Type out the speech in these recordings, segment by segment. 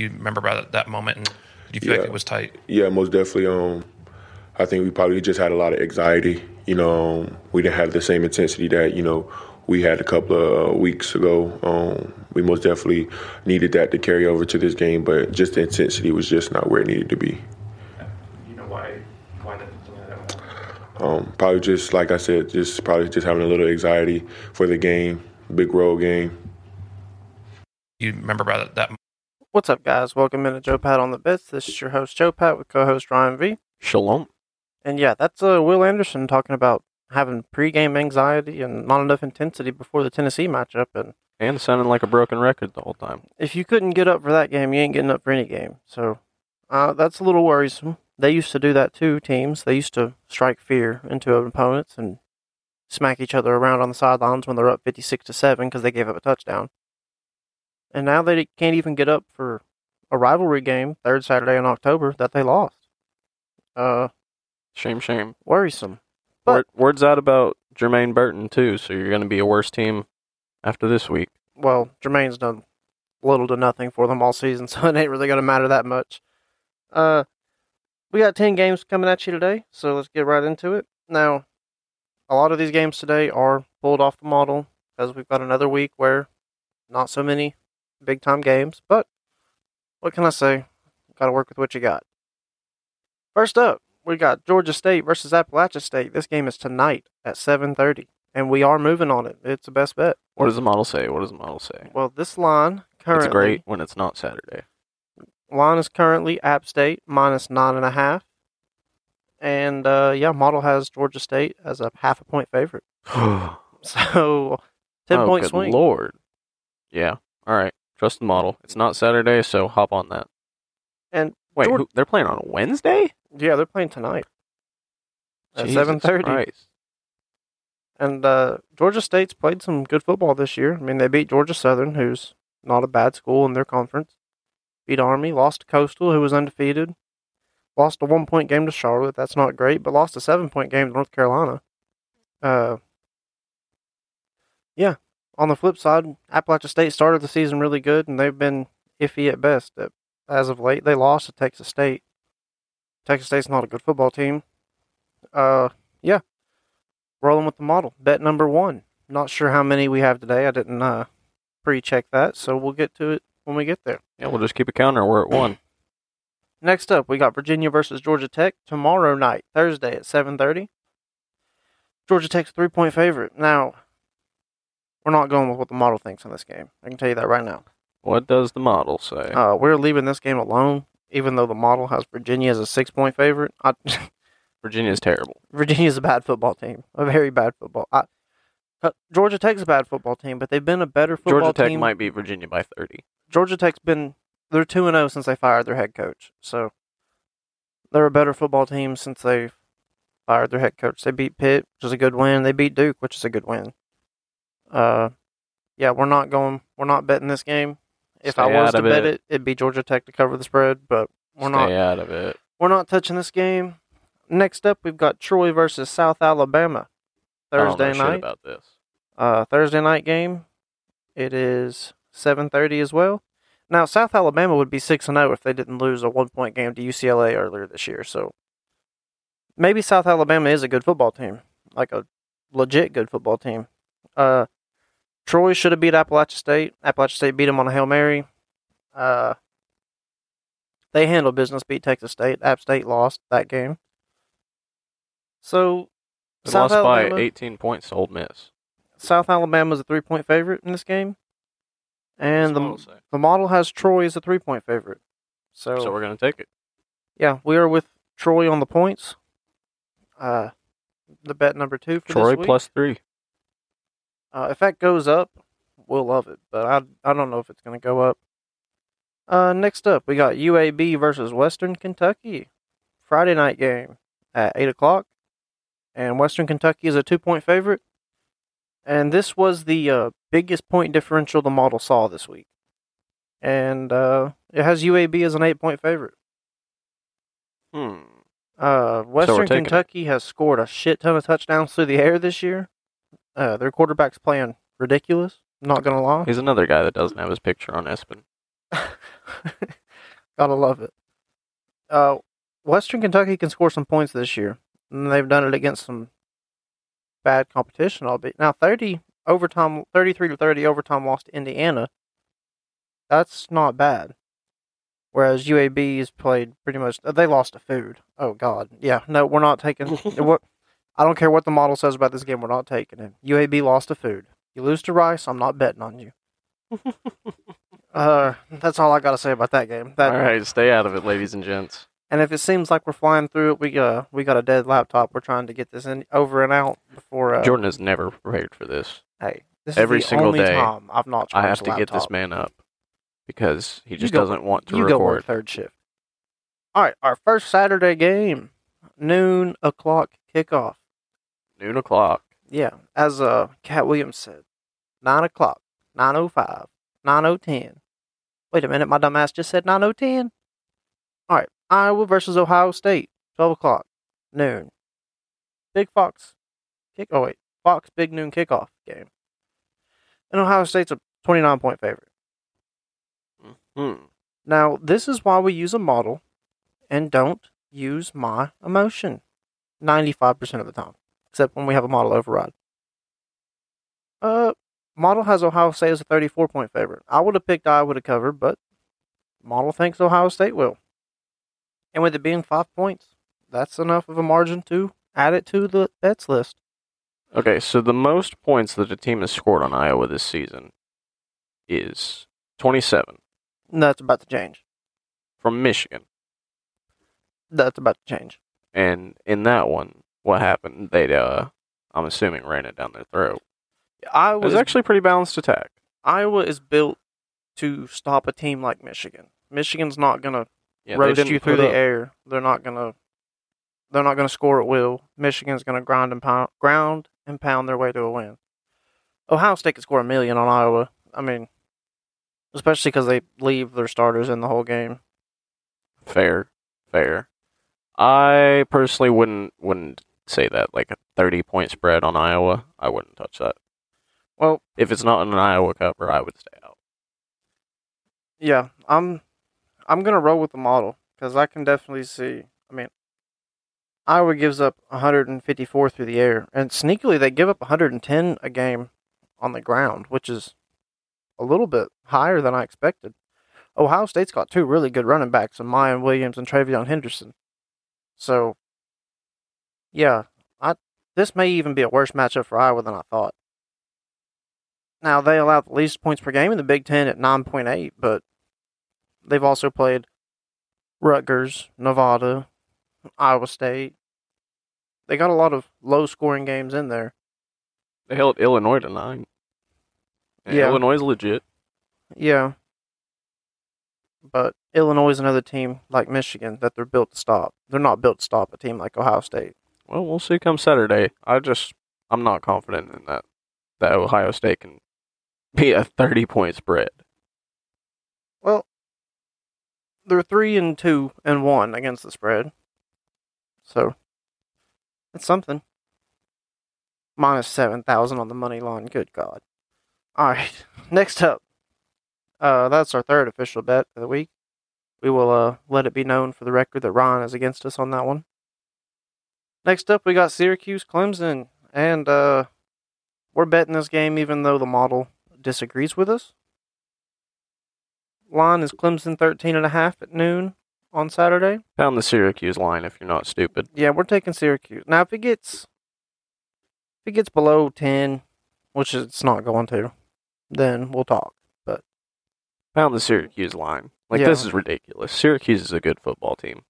you remember about that moment and do you feel Yeah. like it was tight? Yeah, most definitely. Um, I think we probably just had a lot of anxiety. You know, um, we didn't have the same intensity that you know we had a couple of uh, weeks ago. Um, we most definitely needed that to carry over to this game, but just the intensity was just not where it needed to be. You know why why that something like that happened? Um, probably just like I said, just probably just having a little anxiety for the game, big road game. You remember about that What's up, guys? Welcome into Joe Pat on the Bets. This is your host, Joe Pat, with co host Ryan V. Shalom. And yeah, that's uh, Will Anderson talking about having pregame anxiety and not enough intensity before the Tennessee matchup. And And sounding like a broken record the whole time. if you couldn't get up for that game, you ain't getting up for any game. So uh, that's a little worrisome. They used to do that too, teams. They used to strike fear into opponents and smack each other around on the sidelines when they're up 56 to 7 because they gave up a touchdown. And now they can't even get up for a rivalry game, third Saturday in October, that they lost. Uh, Shame, shame. worrisome. Word, word's out about Jermaine Burton, too, so you're going to be a worse team after this week. well, Jermaine's done little to nothing for them all season, so it ain't really going to matter that much. Uh, we got 10 games coming at you today, so let's get right into it. Now, a lot of these games today are pulled off the model because we've got another week where not so many big time games, but what can I say? Got to work with what you got. First up, we got Georgia State versus Appalachia State. This game is tonight at 7:30, and we are moving on it. It's the best bet. What does the model say? What does the model say? Well, this line currently It's great when it's not Saturday. line is currently App State minus nine and a half, and uh, yeah, model has Georgia State as a half a point favorite. oh, So ten point good swing. Lord. Yeah. All right. Trust the model. It's not Saturday, so hop on that. And Wait, Georg- who, they're playing on Wednesday? Yeah, they're playing tonight at Jesus seven thirty. Christ. And uh, Georgia State's played some good football this year. I mean, they beat Georgia Southern, who's not a bad school in their conference. Beat Army, lost to Coastal, who was undefeated. Lost a one point game to Charlotte. That's not great, but lost a seven point game to North Carolina. Uh, yeah. On the flip side, Appalachia State started the season really good, and they've been iffy at best at, as of late. They lost to Texas State. Texas State's not a good football team. Uh, yeah rolling with the model. Bet number one. Not sure how many we have today. I didn't uh, pre-check that, so we'll get to it when we get there. Yeah, we'll just keep a counter. We're at one. Next up, we got Virginia versus Georgia Tech tomorrow night, Thursday at seven thirty. Georgia Tech's three point favorite. Now, we're not going with what the model thinks on this game. I can tell you that right now. What does the model say? Uh, we're leaving this game alone, even though the model has Virginia as a six point favorite. I, Virginia's terrible. Virginia's a bad football team, a very bad football. I, uh, Georgia Tech's a bad football team, but they've been a better football team. Georgia Tech team. might beat Virginia by 30. Georgia Tech's been they're two and zero since they fired their head coach. So they're a better football team since they fired their head coach. They beat Pitt, which is a good win. They beat Duke, which is a good win. Uh, yeah, we're not going. We're not betting this game. If I was to bet it. it, it'd be Georgia Tech to cover the spread, but we're Stay not. out of it. We're not touching this game. Next up, we've got Troy versus South Alabama. I don't know Thursday night. about this. Uh, Thursday night game. It is seven thirty as well. Now South Alabama would be six and zero if they didn't lose a one point game to UCLA earlier this year. So maybe South Alabama is a good football team, like a legit good football team. Uh, Troy should have beat Appalachia State. Appalachia State beat them on a hail mary. Uh, they handled business, beat Texas State. App State lost that game. So They South lost by 18 points to Ole Miss. South Alabama is a three point favorite in this game, and That's the the model has Troy as a three point favorite. So, So we're going to take it. yeah, we are with Troy on the points. Uh, the bet number two for Troy this week. plus three. Uh, if that goes up, we'll love it, but I I don't know if it's going to go up. Uh, next up, we got UAB versus Western Kentucky, Friday night game at eight o'clock, and Western Kentucky is a two point favorite. And this was the uh, biggest point differential the model saw this week. And uh, it has UAB as an eight point favorite. Hmm. Uh, Western it. Kentucky has scored a shit ton of touchdowns through the air this year. Uh, their quarterback's playing ridiculous. Not gonna lie, He's another guy that doesn't have his picture on ESPN. gotta love it. Uh, Western Kentucky can score some points this year, and they've done it against some bad competition. Albeit now thirty overtime, thirty-three to thirty overtime loss to Indiana. That's not bad. Whereas UAB's played pretty much. They lost to food. Oh God, yeah. No, we're not taking. what I don't care what the model says about this game. We're not taking it. UAB lost to food. You lose to Rice. I'm not betting on you. uh, that's all I got to say about that game. That All right, stay out of it, ladies and gents. and if it seems like we're flying through it, we uh we got a dead laptop. We're trying to get this in over and out before. Uh, Jordan has never prepared for this. hey, this every is the single only day, time I've not. I have to get this man up because he just go- doesn't want to you go work record. third shift. All right, our first Saturday game, noon o'clock kickoff. Noon o'clock. Yeah, as uh Katt Williams said, nine o'clock, nine o five, nine o ten. Wait a minute, my dumb ass just said nine o ten. All right, Iowa versus Ohio State, twelve o'clock, noon. Big Fox, kick. Oh wait, Fox big noon kickoff game. And Ohio State's a twenty nine point favorite. Hmm. Now, this is why we use a model and don't use my emotion 95% of the time, except when we have a model override. Uh, model has Ohio State as a 34 point favorite. I would have picked Iowa to cover, but model thinks Ohio State will. And with it being five points, that's enough of a margin to add it to the bets list. Okay, so the most points that a team has scored on Iowa this season is 27 that's about to change. from Michigan. That's about to change. And in that one, what happened? They, uh, I'm assuming, ran it down their throat. It Iowa was is actually a pretty balanced attack. Iowa is built to stop a team like Michigan. Michigan's not gonna Yeah, roast you through the up- air. They're not gonna. They're not gonna score at will. Michigan's gonna grind and pound, ground and pound their way to a win. Ohio State could score a million on Iowa. I mean, especially because they leave their starters in the whole game. Fair, fair. I personally wouldn't wouldn't say that like a 30 point spread on Iowa. I wouldn't touch that. Well, If it's not an Iowa cover, I would stay out. yeah, I'm. I'm gonna roll with the model because I can definitely see. I mean, Iowa gives up 154 through the air, and sneakily they give up 110 a game on the ground, which is a little bit higher than I expected. Ohio State's got two really good running backs, Miyan Williams and TreVeyon Henderson. So, yeah, I this may even be a worse matchup for Iowa than I thought. Now they allow the least points per game in the Big Ten at 9.8, but they've also played Rutgers, Nevada, Iowa State. They got a lot of low scoring games in there. They held Illinois to nine. And Yeah. Illinois is legit. Yeah. But Illinois is another team like Michigan that they're built to stop. They're not built to stop a team like Ohio State. Well, we'll see come Saturday. I just I'm not confident in that that Ohio State can be a 30 point spread. Well, they're three and two and one against the spread. So it's something. Minus seven thousand on the money line. Good God. Alright. Next up. Uh that's our third official bet of the week. We will uh let it be known for the record that Ryan is against us on that one. Next up we got Syracuse Clemson. And uh we're betting this game even though the model disagrees with us. Line is Clemson 13 and a half at noon on Saturday. Pound the Syracuse line if you're not stupid. Yeah, we're taking Syracuse. Now if it gets if it gets below 10, which it's not going to, then we'll talk. But Pound the Syracuse line. Like Yeah. this is ridiculous. Syracuse is a good football team.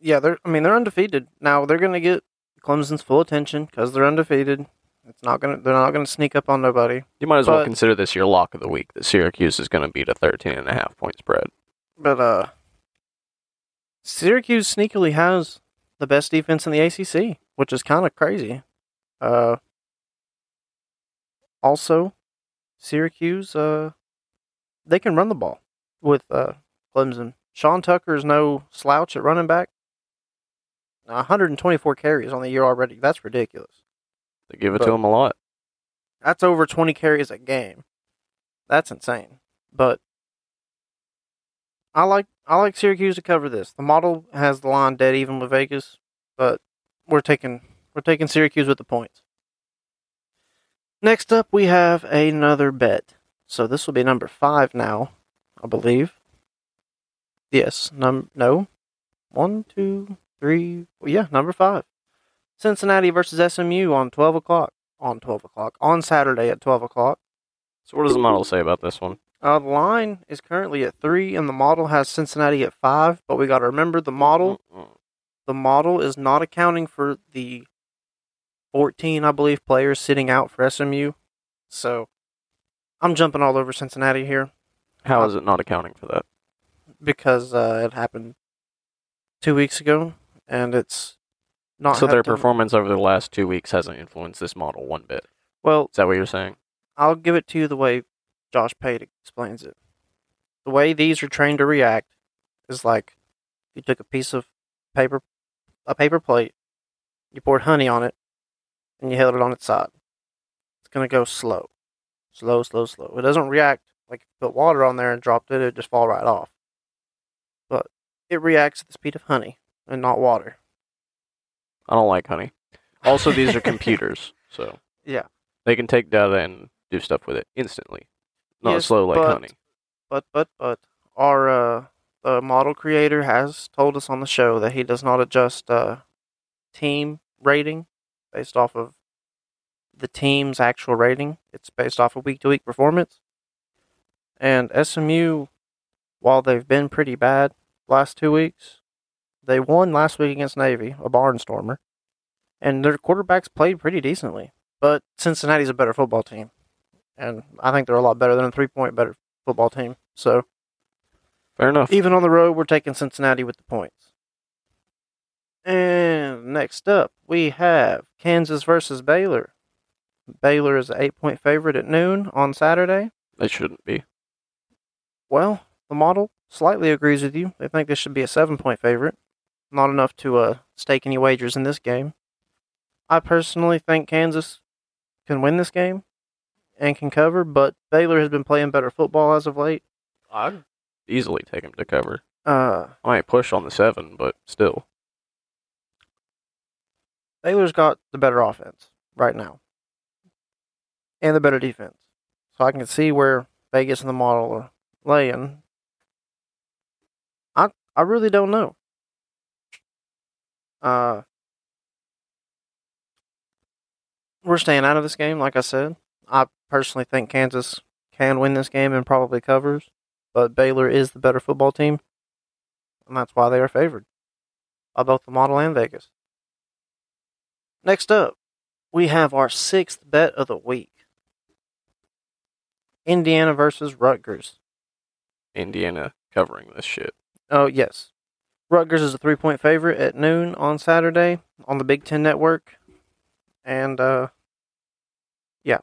Yeah, they're I mean they're undefeated. Now they're going to get Clemson's full attention cuz they're undefeated. It's not to they're not going to sneak up on nobody. You might as well But- consider this your lock of the week that Syracuse is going to beat a 13 and a half point spread. But uh Syracuse sneakily has the best defense in the ACC, which is kind of crazy. Uh also, Syracuse, uh, they can run the ball with uh, Clemson. Sean Tucker is no slouch at running back. 124 carries on the year already. That's ridiculous. They give it But- to him a lot. That's over 20 carries a game. That's insane. But I like I like Syracuse to cover this. The model has the line dead even with Vegas, but we're taking we're taking Syracuse with the points. Next up, we have another bet. So this will be number five now, I believe. Yes, num no, one, two, three. Yeah, number five. Cincinnati versus SMU on twelve o'clock. On twelve o'clock on Saturday at twelve o'clock. So what does the model say about this one? Uh, the line is currently at three, and the model has Cincinnati at five. But we got to remember the model. Mm-mm. The model is not accounting for the fourteen, I believe, players sitting out for SMU. So I'm jumping all over Cincinnati here How is it not accounting for that? because uh, it happened two weeks ago, and it's not. so their to- performance over the last two weeks hasn't influenced this model one bit. Well, Is that what you're saying? I'll give it to you the way Josh Pate explains it. The way these are trained to react is like you took a piece of paper, a paper plate, you poured honey on it, and you held it on its side. It's gonna go slow, slow, slow, slow. It doesn't react like if you put water on there and dropped it; it'd just fall right off. But it reacts at the speed of honey and not water. I don't like honey. Also, these are computers, so Yeah. they can take data and do stuff with it instantly. Not Yes, slow like but- honey. But but but our uh, the model creator has told us on the show that he does not adjust uh, team rating based off of the team's actual rating. It's based off of week to week performance. And SMU, while they've been pretty bad last two weeks, they won last week against Navy, a barnstormer, and their quarterbacks played pretty decently. But Cincinnati's a better football team, and I think they're a lot better than a three point better football team. So Fair enough. even on the road, we're taking Cincinnati with the points. And next up, we have Kansas versus Baylor. Baylor is an eight point favorite at noon on Saturday. They shouldn't be. Well, the model slightly agrees with you. They think this should be a seven point favorite. Not enough to uh, stake any wagers in this game. I personally think Kansas can win this game and can cover, but Baylor has been playing better football as of late. I'd easily take him to cover. Uh, I might push on the seven, but still. Baylor's got the better offense right now and the better defense. So I can see where Vegas and the model are laying. I I really don't know. Uh we're staying out of this game, like I said. I personally think Kansas can win this game and probably covers, but Baylor is the better football team, and that's why they are favored by both the model and Vegas. Next up, we have our sixth bet of the week Indiana versus Rutgers. Indiana covering this shit. Oh, yes. Rutgers is a three point favorite at noon on Saturday on the Big Ten Network. And, uh, yeah.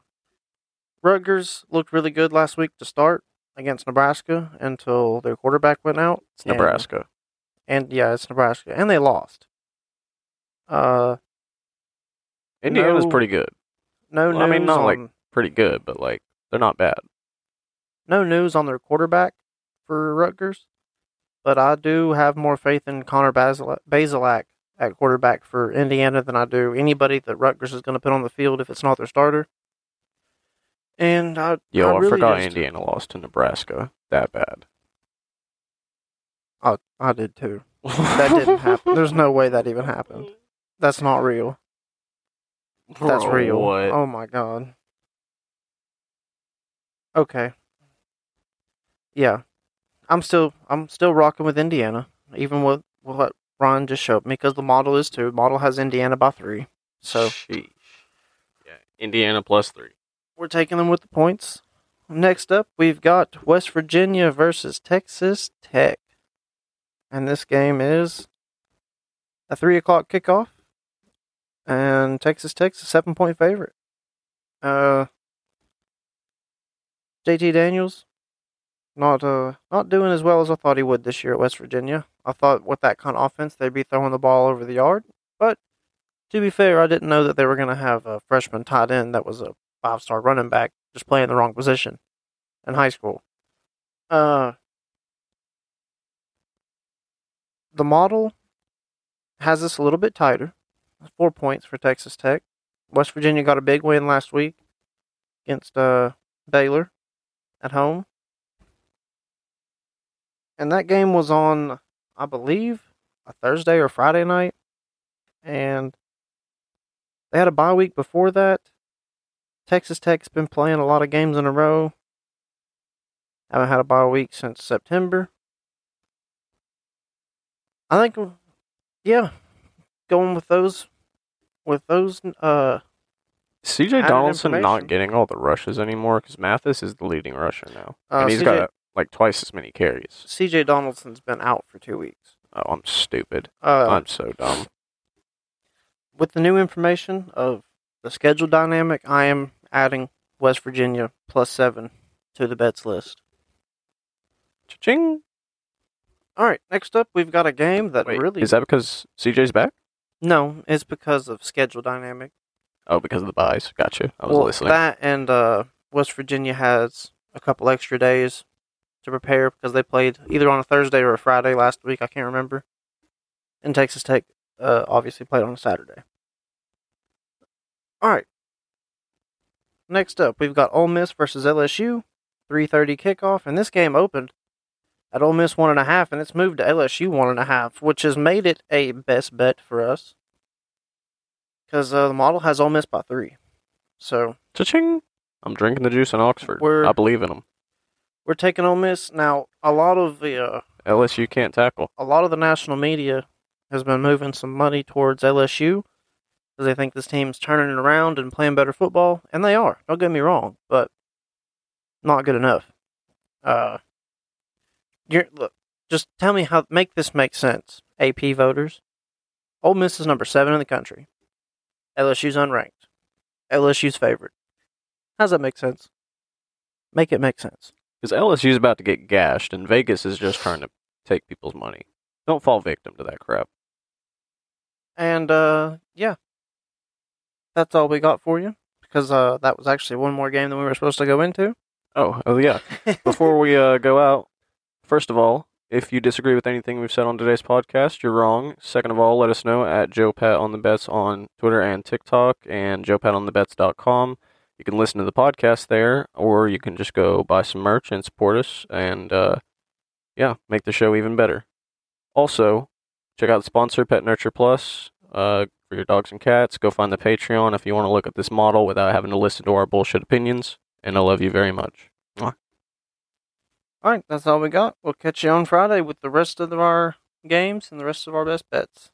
Rutgers looked really good last week to start against Nebraska until their quarterback went out. It's And- Nebraska. And, yeah, it's Nebraska. And they lost. Uh, Indiana's no- pretty good. no Well, I mean, not on, like- Pretty good, but like they're not bad. no news on their quarterback for Rutgers, but I do have more faith in Connor Basil- Bazelak at quarterback for Indiana than I do anybody that Rutgers is going to put on the field if it's not their starter. And I, Yo, I, really forgot just- Indiana lost to Nebraska. That bad. I, I did too. That didn't happen. There's no way that even happened. That's not real. That's Bro, real. What? Oh my god. Okay. Yeah. I'm still I'm still rocking with Indiana, even with what Ron just showed me, because the model is two. Model has Indiana by three. So Sheesh. Yeah, Indiana plus three. we're taking them with the points. Next up, we've got West Virginia versus Texas Tech. And this game is a three o'clock kickoff. And Texas Tech's a seven point favorite. Uh JT Daniels, not uh not doing as well as I thought he would this year at West Virginia. I thought with that kind of offense they'd be throwing the ball over the yard, but to be fair, I didn't know that they were going to have a freshman tight end that was a five star running back just playing the wrong position in high school. Uh, the model has us a little bit tighter. Four points for Texas Tech. West Virginia got a big win last week against uh, Baylor at home. And that game was on, I believe, a Thursday or Friday night. And they had a bye week before that. Texas Tech's been playing a lot of games in a row. Haven't had a bye week since September. I think, yeah, going with those, with those, uh, CJ Donaldson not getting all the rushes anymore because Mathis is the leading rusher now, uh and he's CJ, got like twice as many carries. CJ Donaldson's been out for two weeks. Oh, I'm stupid. Uh, I'm so dumb. with the new information of the schedule dynamic, I am adding West Virginia plus seven to the bets list. Cha-ching. All right, next up, we've got a game that Wait, really is that because CJ's back? no, it's because of schedule dynamic. Oh, because of the byes. Gotcha. I was well, listening. that and uh, West Virginia has a couple extra days to prepare because they played either on a Thursday or a Friday last week. I can't remember. And Texas Tech uh, obviously played on a Saturday. All right. Next up, we've got Ole Miss versus LSU, three thirty kickoff, and this game opened at Ole Miss one and a half, and it's moved to LSU one and a half, which has made it a best bet for us because uh, the model has Ole Miss by three. So Cha-ching. I'm drinking the juice in Oxford. I believe in them. We're taking Ole Miss now. A lot of the uh, LSU can't tackle. a lot of the national media has been moving some money towards LSU because they think this team's turning it around and playing better football, and they are. Don't get me wrong, but not good enough. Uh, you're look. Just tell me how make this make sense, AP voters. Ole Miss is number seven in the country. LSU's unranked. LSU's favorite. How's that make sense? Make it make sense. Because LSU's about to get gashed, and Vegas is just trying to take people's money. Don't fall victim to that crap. And uh yeah. That's all we got for you. Because uh that was actually one more game than we were supposed to go into. Oh, oh yeah. Before we uh, go out, first of all, if you disagree with anything we've said on today's podcast, you're wrong. Second of all, let us know at Joe Pat on the Bets on Twitter and TikTok and JoePatOnTheBets.com you can listen to the podcast there, or you can just go buy some merch and support us, and uh, yeah, make the show even better. Also, check out the sponsor, Pet Nurture Plus, uh, for your dogs and cats. Go find the Patreon if you want to look at this model without having to listen to our bullshit opinions. And I love you very much. All right, that's all we got. We'll catch you on Friday with the rest of our games and the rest of our best bets.